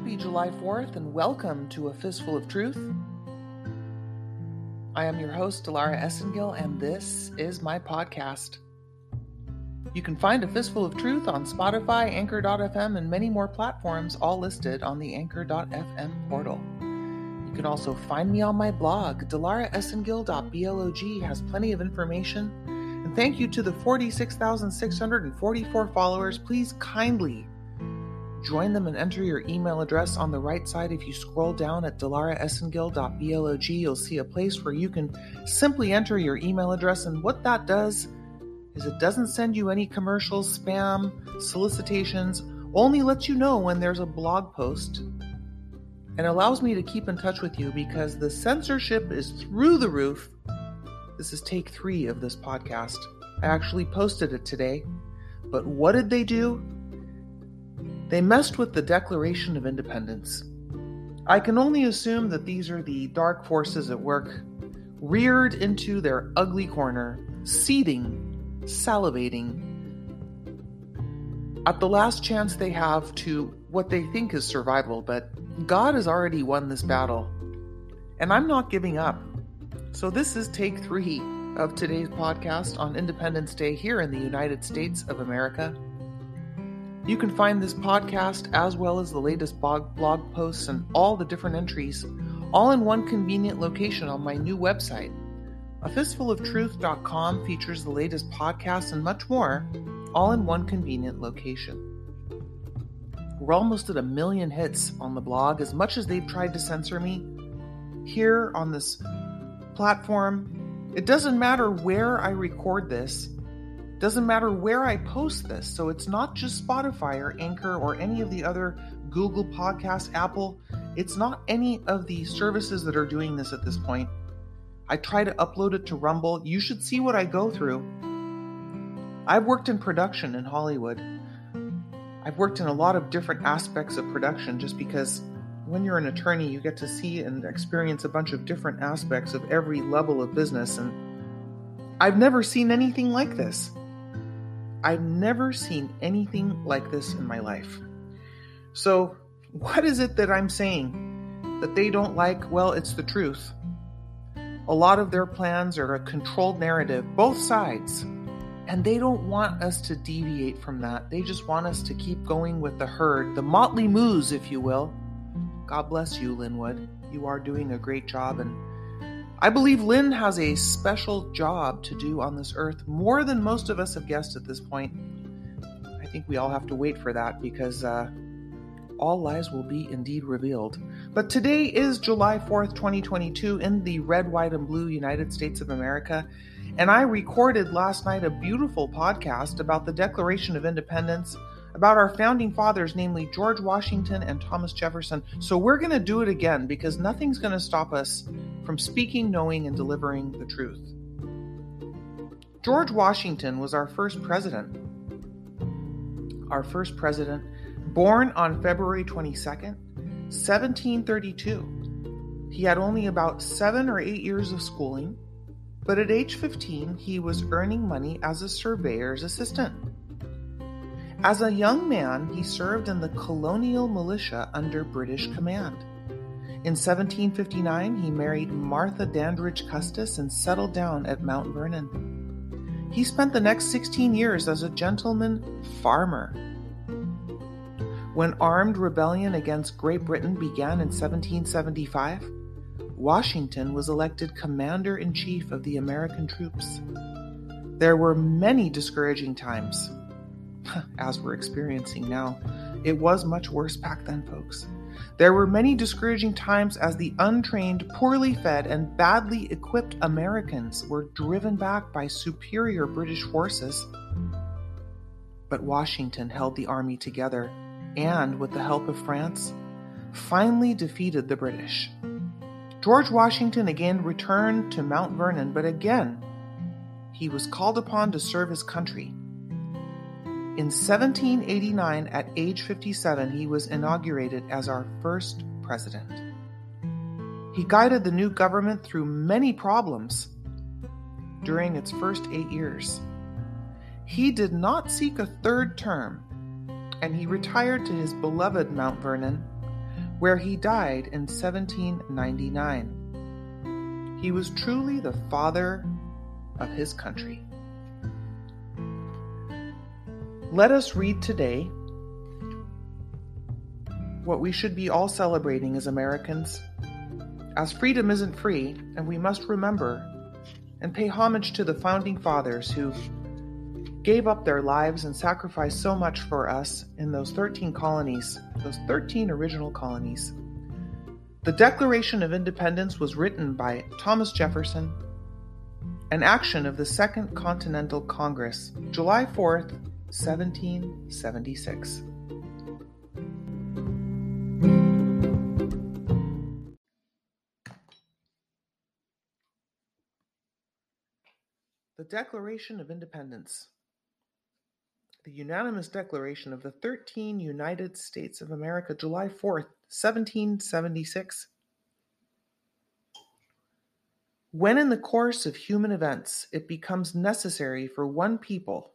Happy July 4th and welcome to A Fistful of Truth. I am your host, Dilara Esengil, and this is my podcast. You can find A Fistful of Truth on Spotify, Anchor.fm, and many more platforms, all listed on the Anchor.fm portal. You can also find me on my blog. DilaraEsengil.blog has plenty of information. And thank you to the 46,644 followers. Please kindly join them and enter your email address on the right side. If you scroll down at dilaraesengil.blog, you'll see a place where you can simply enter your email address. And what that does is it doesn't send you any commercials, spam, solicitations, only lets you know when there's a blog post and allows me to keep in touch with you because the censorship is through the roof. This is take three of this podcast. I actually posted it today. But what did they do? They messed with the Declaration of Independence. I can only assume that these are the dark forces at work, reared into their ugly corner, seething, salivating, at the last chance they have to what they think is survival, but God has already won this battle. And I'm not giving up. So, this is take three of today's podcast on Independence Day here in the United States of America. You can find this podcast as well as the latest blog, blog posts and all the different entries all in one convenient location on my new website. A fistfuloftruth.com features the latest podcasts and much more, all in one convenient location. We're almost at a million hits on the blog. As much as they've tried to censor me, here on this platform, it doesn't matter where I record this, doesn't matter where I post this. So it's not just Spotify or Anchor or any of the other Google Podcasts, Apple. It's not any of the services that are doing this at this point. I try to upload it to Rumble. You should see what I go through. I've worked in production in Hollywood. I've worked in a lot of different aspects of production just because when you're an attorney, you get to see and experience a bunch of different aspects of every level of business. And I've never seen anything like this. I've never seen anything like this in my life. So, what is it that I'm saying that they don't like? Well, it's the truth. A lot of their plans are a controlled narrative, both sides. And they don't want us to deviate from that. They just want us to keep going with the herd, the motley moose, if you will. God bless you, Lin Wood. You are doing a great job. And I believe Lin has a special job to do on this earth, more than most of us have guessed at this point. I think we all have to wait for that because uh, all lies will be indeed revealed. But today is July 4th, 2022, in the red, white, and blue United States of America. And I recorded last night a beautiful podcast about the Declaration of Independence, about our founding fathers, namely George Washington and Thomas Jefferson. So we're going to do it again because nothing's going to stop us from speaking, knowing, and delivering the truth. George Washington was our first president. Our first president, born on February 22nd, 1732. He had only about seven or eight years of schooling but at age 15, he was earning money as a surveyor's assistant. As a young man, he served in the colonial militia under British command. In 1759, he married Martha Dandridge Custis and settled down at Mount Vernon. He spent the next 16 years as a gentleman farmer. When armed rebellion against Great Britain began in 1775, Washington was elected Commander in Chief of the American troops. There were many discouraging times, as we're experiencing now. It was much worse back then, folks. There were many discouraging times as the untrained, poorly fed, and badly equipped Americans were driven back by superior British forces. But Washington held the army together and, with the help of France, finally defeated the British. George Washington again returned to Mount Vernon, but again he was called upon to serve his country. In 1789, at age 57, he was inaugurated as our first president. He guided the new government through many problems during its first eight years. He did not seek a third term, and he retired to his beloved Mount Vernon where he died in 1799. He was truly the father of his country. Let us read today what we should be all celebrating as Americans. As freedom isn't free, and we must remember and pay homage to the founding fathers who gave up their lives and sacrificed so much for us in those 13 colonies, those 13 original colonies. The Declaration of Independence was written by Thomas Jefferson, an action of the Second Continental Congress, July 4th, 1776. The Declaration of Independence. The unanimous declaration of the 13 United States of America, July 4th, 1776. When in the course of human events it becomes necessary for one people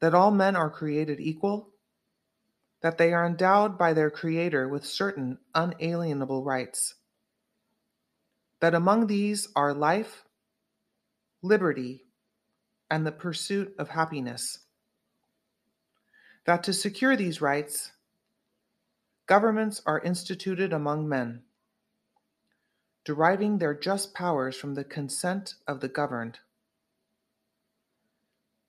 that all men are created equal, that they are endowed by their Creator with certain unalienable rights, that among these are life, liberty, and the pursuit of happiness. That to secure these rights, governments are instituted among men, deriving their just powers from the consent of the governed.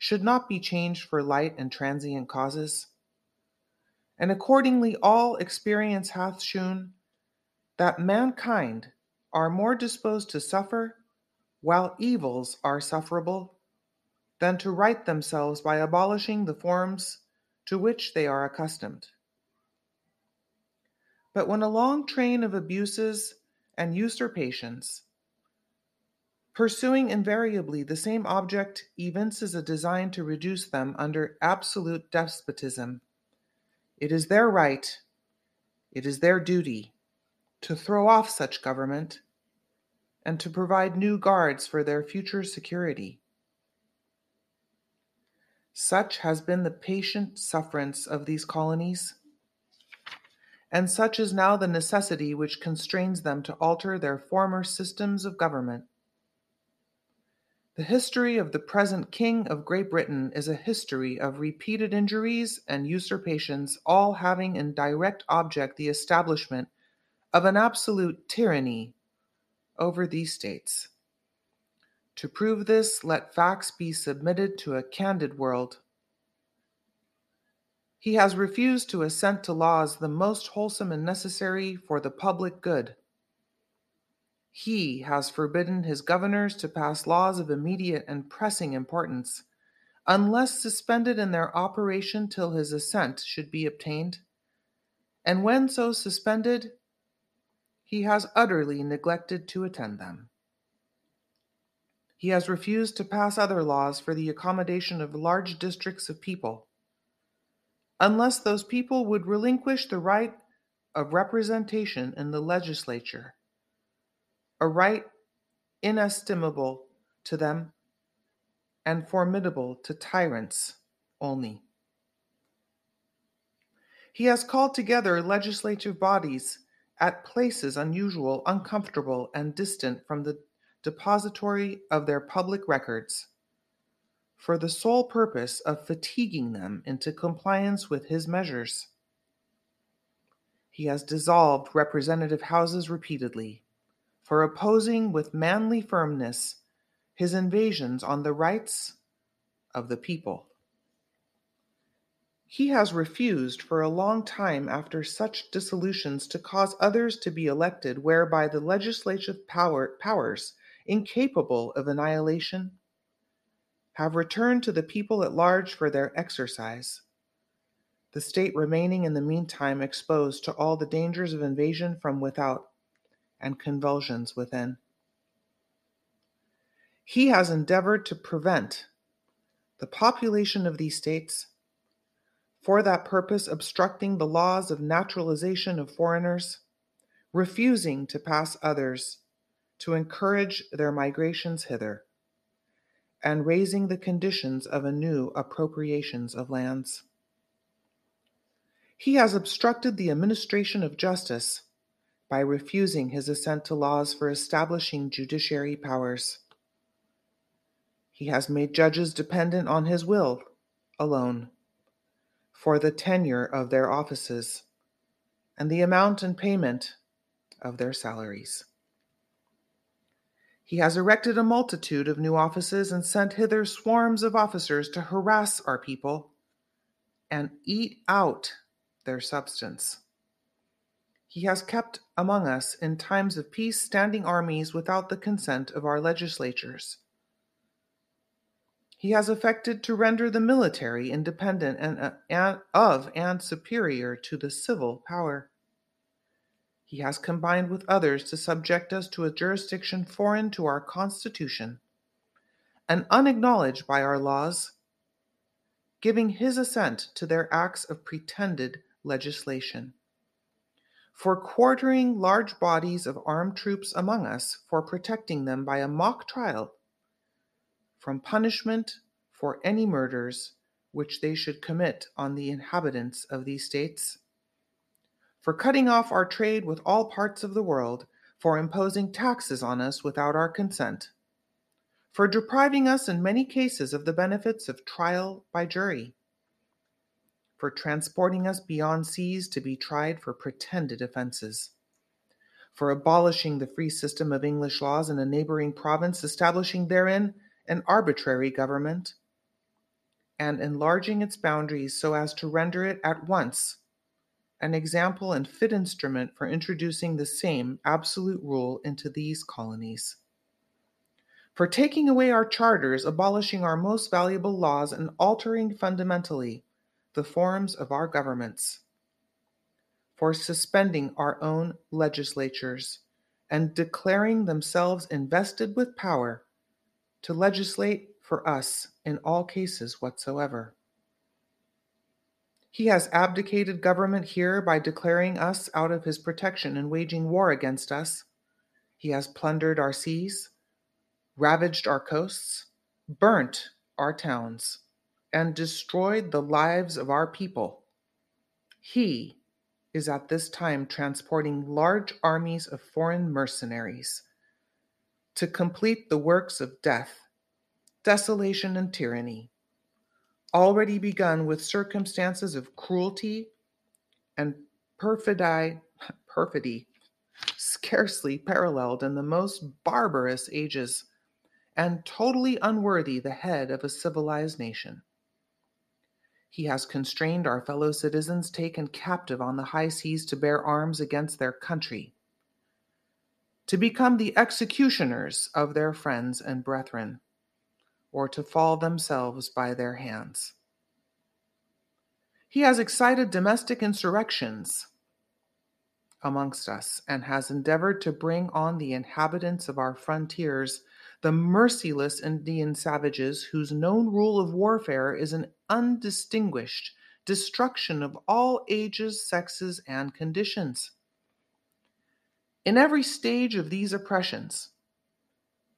should not be changed for light and transient causes. And accordingly, all experience hath shewn that mankind are more disposed to suffer while evils are sufferable, than to right themselves by abolishing the forms to which they are accustomed. But when a long train of abuses and usurpations, pursuing invariably the same object, evinces a design to reduce them under absolute despotism, it is their right, it is their duty, to throw off such government and to provide new guards for their future security. Such has been the patient sufferance of these colonies, and such is now the necessity which constrains them to alter their former systems of government. The history of the present King of Great Britain is a history of repeated injuries and usurpations, all having in direct object the establishment of an absolute tyranny over these states. To prove this, let facts be submitted to a candid world. He has refused to assent to laws the most wholesome and necessary for the public good. He has forbidden his governors to pass laws of immediate and pressing importance, unless suspended in their operation till his assent should be obtained. And when so suspended, he has utterly neglected to attend them. He has refused to pass other laws for the accommodation of large districts of people, unless those people would relinquish the right of representation in the legislature, a right inestimable to them and formidable to tyrants only. He has called together legislative bodies at places unusual, uncomfortable, and distant from the depository of their public records, for the sole purpose of fatiguing them into compliance with his measures. He has dissolved representative houses repeatedly for opposing with manly firmness his invasions on the rights of the people. He has refused for a long time after such dissolutions to cause others to be elected, whereby the legislative power, powers, incapable of annihilation, have returned to the people at large for their exercise, the state remaining in the meantime exposed to all the dangers of invasion from without and convulsions within. He has endeavored to prevent the population of these states, for that purpose obstructing the laws of naturalization of foreigners, refusing to pass others to encourage their migrations hither, and raising the conditions of anew appropriations of lands. He has obstructed the administration of justice by refusing his assent to laws for establishing judiciary powers. He has made judges dependent on his will alone for the tenure of their offices and the amount and payment of their salaries. He has erected a multitude of new offices and sent hither swarms of officers to harass our people and eat out their substance. He has kept among us in times of peace standing armies without the consent of our legislatures. He has affected to render the military independent and, uh, and, of and superior to the civil power. He has combined with others to subject us to a jurisdiction foreign to our Constitution and unacknowledged by our laws, giving his assent to their acts of pretended legislation for quartering large bodies of armed troops among us, for protecting them by a mock trial from punishment for any murders which they should commit on the inhabitants of these states, for cutting off our trade with all parts of the world, for imposing taxes on us without our consent, for depriving us in many cases of the benefits of trial by jury for transporting us beyond seas to be tried for pretended offenses, for abolishing the free system of English laws in a neighboring province, establishing therein an arbitrary government, and enlarging its boundaries so as to render it at once an example and fit instrument for introducing the same absolute rule into these colonies. For taking away our charters, abolishing our most valuable laws, and altering fundamentally the forms of our governments, for suspending our own legislatures and declaring themselves invested with power to legislate for us in all cases whatsoever. He has abdicated government here by declaring us out of his protection and waging war against us. He has plundered our seas, ravaged our coasts, burnt our towns and destroyed the lives of our people. He is at this time transporting large armies of foreign mercenaries to complete the works of death, desolation, and tyranny, already begun with circumstances of cruelty and perfidy, perfidy scarcely paralleled in the most barbarous ages and totally unworthy the head of a civilized nation. He has constrained our fellow citizens taken captive on the high seas to bear arms against their country, to become the executioners of their friends and brethren, or to fall themselves by their hands. He has excited domestic insurrections amongst us and has endeavored to bring on the inhabitants of our frontiers the merciless Indian savages whose known rule of warfare is an undistinguished destruction of all ages, sexes, and conditions. In every stage of these oppressions,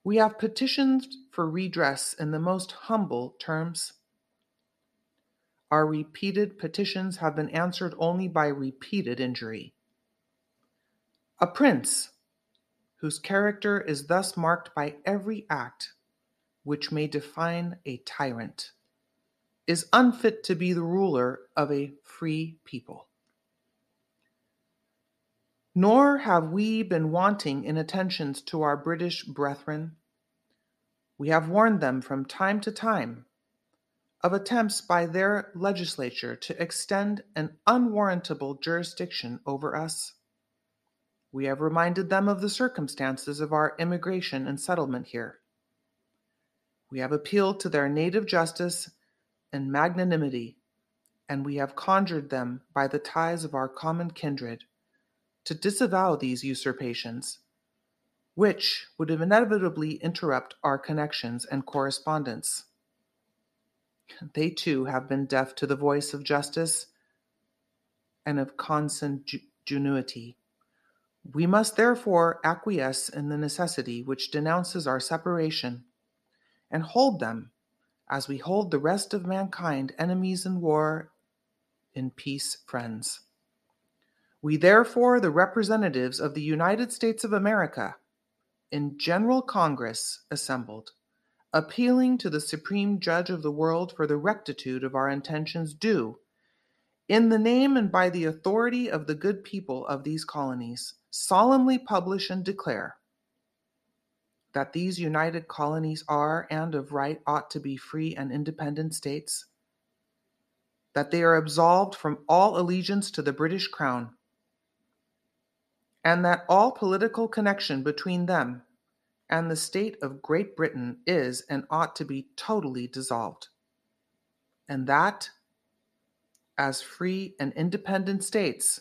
we have petitioned for redress in the most humble terms. Our repeated petitions have been answered only by repeated injury. A prince whose character is thus marked by every act which may define a tyrant, is unfit to be the ruler of a free people. Nor have we been wanting in attentions to our British brethren. We have warned them from time to time of attempts by their legislature to extend an unwarrantable jurisdiction over us. We have reminded them of the circumstances of our immigration and settlement here. We have appealed to their native justice and magnanimity, and we have conjured them by the ties of our common kindred to disavow these usurpations, which would inevitably interrupt our connections and correspondence. They too have been deaf to the voice of justice and of consanguinity. We must therefore acquiesce in the necessity which denounces our separation and hold them, as we hold the rest of mankind enemies in war, in peace friends. We therefore, the representatives of the United States of America, in General Congress assembled, appealing to the Supreme Judge of the world for the rectitude of our intentions, do, in the name and by the authority of the good people of these colonies, solemnly publish and declare that these united colonies are and of right ought to be free and independent states, that they are absolved from all allegiance to the British Crown and that all political connection between them and the state of Great Britain is and ought to be totally dissolved, and that, as free and independent states,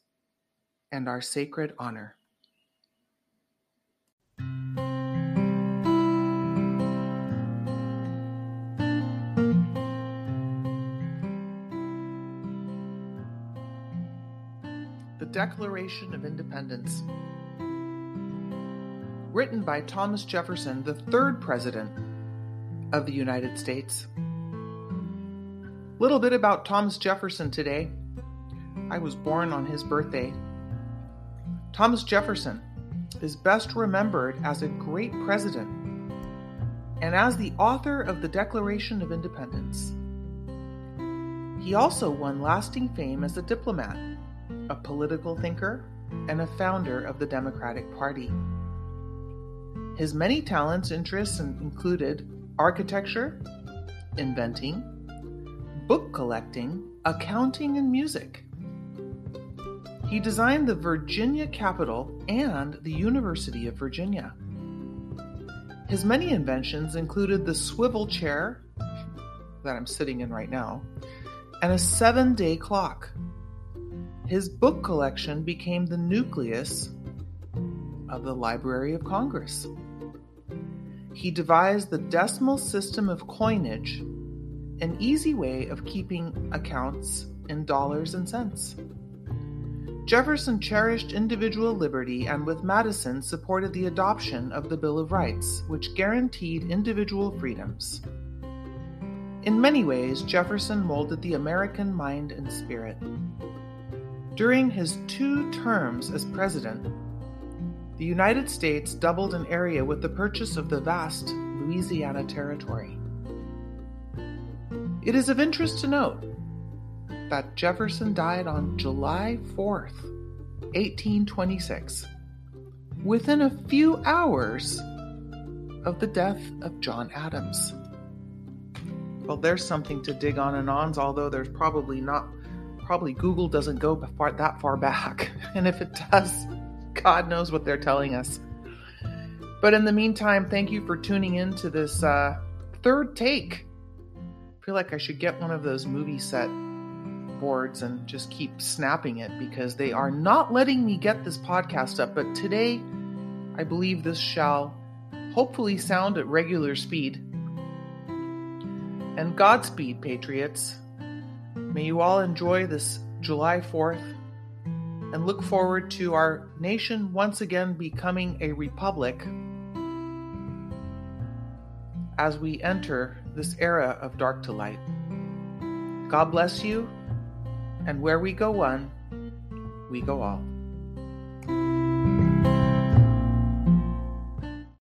and our sacred honor. The Declaration of Independence written by Thomas Jefferson, the third president of the United States. Little bit about Thomas Jefferson today. I was born on his birthday. Thomas Jefferson is best remembered as a great president and as the author of the Declaration of Independence. He also won lasting fame as a diplomat, a political thinker, and a founder of the Democratic Party. His many talents interests included architecture, inventing, book collecting, accounting, and music. He designed the Virginia Capitol and the University of Virginia. His many inventions included the swivel chair that I'm sitting in right now and a seven day clock. His book collection became the nucleus of the Library of Congress. He devised the decimal system of coinage, an easy way of keeping accounts in dollars and cents. Jefferson cherished individual liberty and, with Madison, supported the adoption of the Bill of Rights, which guaranteed individual freedoms. In many ways, Jefferson molded the American mind and spirit. During his two terms as president, the United States doubled in area with the purchase of the vast Louisiana Territory. It is of interest to note that Jefferson died on July 4th, 1826, within a few hours of the death of John Adams. Well, there's something to dig on and on, although there's probably not, probably Google doesn't go that far back. And if it does, God knows what they're telling us. But in the meantime, thank you for tuning in to this uh, third take. I feel like I should get one of those movie set boards and just keep snapping it because they are not letting me get this podcast up. But today, I believe this shall hopefully sound at regular speed. And Godspeed, Patriots. May you all enjoy this July 4th and look forward to our nation once again becoming a republic as we enter this era of dark to light. God bless you, and where we go one, we go all.